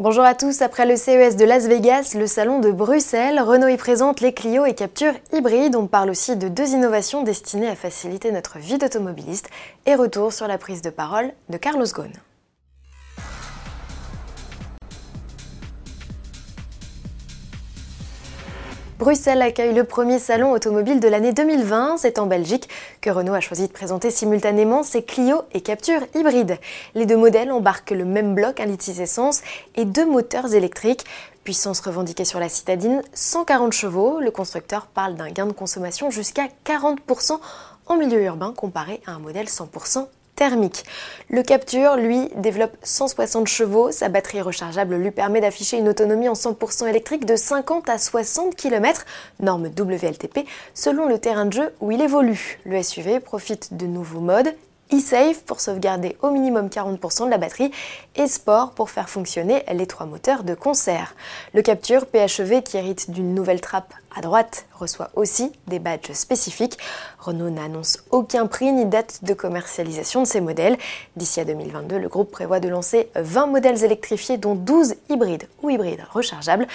Bonjour à tous, après le CES de Las Vegas, le salon de Bruxelles, Renault y présente les Clio et captures hybrides. On parle aussi de deux innovations destinées à faciliter notre vie d'automobiliste et retour sur la prise de parole de Carlos Ghosn. Bruxelles accueille le premier salon automobile de l'année 2020. C'est en Belgique que Renault a choisi de présenter simultanément ses Clio et Capture hybrides. Les deux modèles embarquent le même bloc, un litre essence et deux moteurs électriques. Puissance revendiquée sur la citadine, 140 chevaux. Le constructeur parle d'un gain de consommation jusqu'à 40% en milieu urbain comparé à un modèle 100% Le Capture, lui, développe 160 chevaux. Sa batterie rechargeable lui permet d'afficher une autonomie en 100% électrique de 50 à 60 km, norme WLTP, selon le terrain de jeu où il évolue. Le SUV profite de nouveaux modes e-Safe pour sauvegarder au minimum 40% de la batterie et Sport pour faire fonctionner les trois moteurs de concert. Le Capture PHEV qui hérite d'une nouvelle trappe à droite reçoit aussi des badges spécifiques. Renault n'annonce aucun prix ni date de commercialisation de ces modèles. D'ici à 2022, le groupe prévoit de lancer 20 modèles électrifiés dont 12 hybrides ou hybrides rechargeables.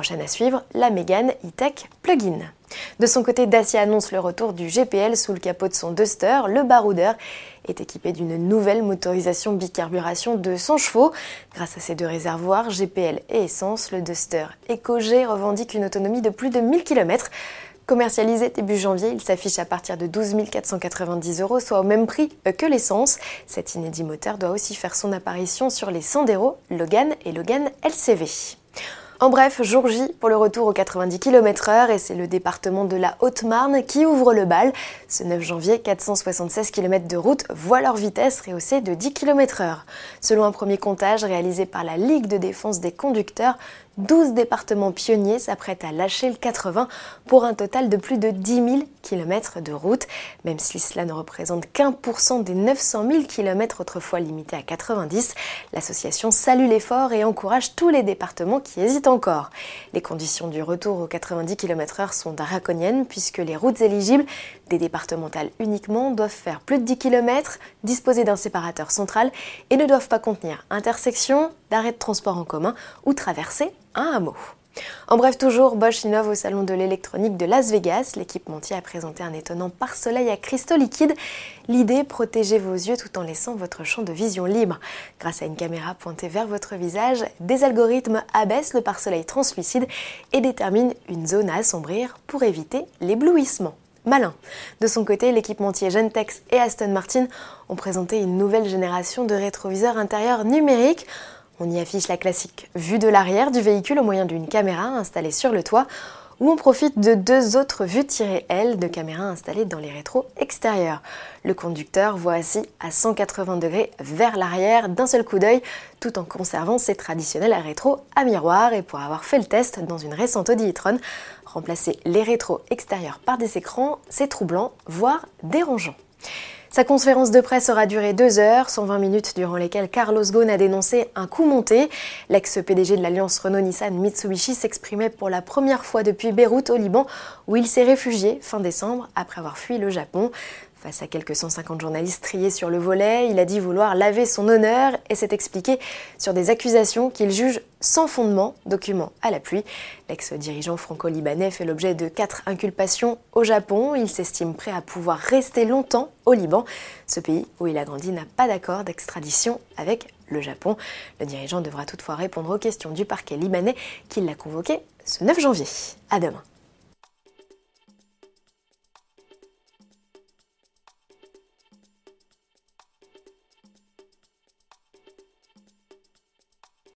Prochaine à suivre, la Mégane e-Tech Plug-in. De son côté, Dacia annonce le retour du GPL sous le capot de son Duster. Le baroudeur est équipé d'une nouvelle motorisation bicarburation de 100 chevaux. Grâce à ses deux réservoirs, GPL et essence, le Duster EcoG revendique une autonomie de plus de 1000 km. Commercialisé début janvier, il s'affiche à partir de 12 490 euros, soit au même prix que l'essence. Cet inédit moteur doit aussi faire son apparition sur les Sandero, Logan et Logan LCV. En bref, jour J pour le retour aux 90 km/h et c'est le département de la Haute-Marne qui ouvre le bal. Ce 9 janvier, 476 km de route voient leur vitesse rehaussée de 10 km/h. Selon un premier comptage réalisé par la Ligue de défense des conducteurs, 12 départements pionniers s'apprêtent à lâcher le 80 pour un total de plus de 10 000 km de route. Même si cela ne représente qu'un pour cent des 900 000 km autrefois limités à 90, l'association salue l'effort et encourage tous les départements qui hésitent encore. Les conditions du retour aux 90 km/h sont draconiennes puisque les routes éligibles, des départementales uniquement, doivent faire plus de 10 km, disposer d'un séparateur central et ne doivent pas contenir intersection, d'arrêt de transport en commun ou traverser un hameau. En bref, toujours, Bosch innove au salon de l'électronique de Las Vegas. L'équipementier a présenté un étonnant pare-soleil à cristaux liquides. L'idée, protéger vos yeux tout en laissant votre champ de vision libre. Grâce à une caméra pointée vers votre visage, des algorithmes abaissent le pare-soleil translucide et déterminent une zone à assombrir pour éviter l'éblouissement. Malin. De son côté, l'équipementier Gentex et Aston Martin ont présenté une nouvelle génération de rétroviseurs intérieurs numériques. On y affiche la classique vue de l'arrière du véhicule au moyen d'une caméra installée sur le toit, où on profite de deux autres vues tirées L de caméras installées dans les rétros extérieurs. Le conducteur voit ainsi à 180 degrés vers l'arrière d'un seul coup d'œil, tout en conservant ses traditionnels rétros à miroir. Et pour avoir fait le test dans une récente Audi e-tron, remplacer les rétros extérieurs par des écrans, c'est troublant, voire dérangeant. Sa conférence de presse aura duré deux heures, 120 minutes durant lesquelles Carlos Ghosn a dénoncé un coup monté. L'ex-PDG de l'alliance Renault-Nissan Mitsubishi s'exprimait pour la première fois depuis Beyrouth au Liban, où il s'est réfugié fin décembre après avoir fui le Japon. Face à quelques 150 journalistes triés sur le volet, il a dit vouloir laver son honneur et s'est expliqué sur des accusations qu'il juge sans fondement, document à l'appui. L'ex-dirigeant franco-libanais fait l'objet de quatre inculpations au Japon. Il s'estime prêt à pouvoir rester longtemps au Liban. Ce pays où il a grandi n'a pas d'accord d'extradition avec le Japon. Le dirigeant devra toutefois répondre aux questions du parquet libanais qui l'a convoqué ce 9 janvier. À demain.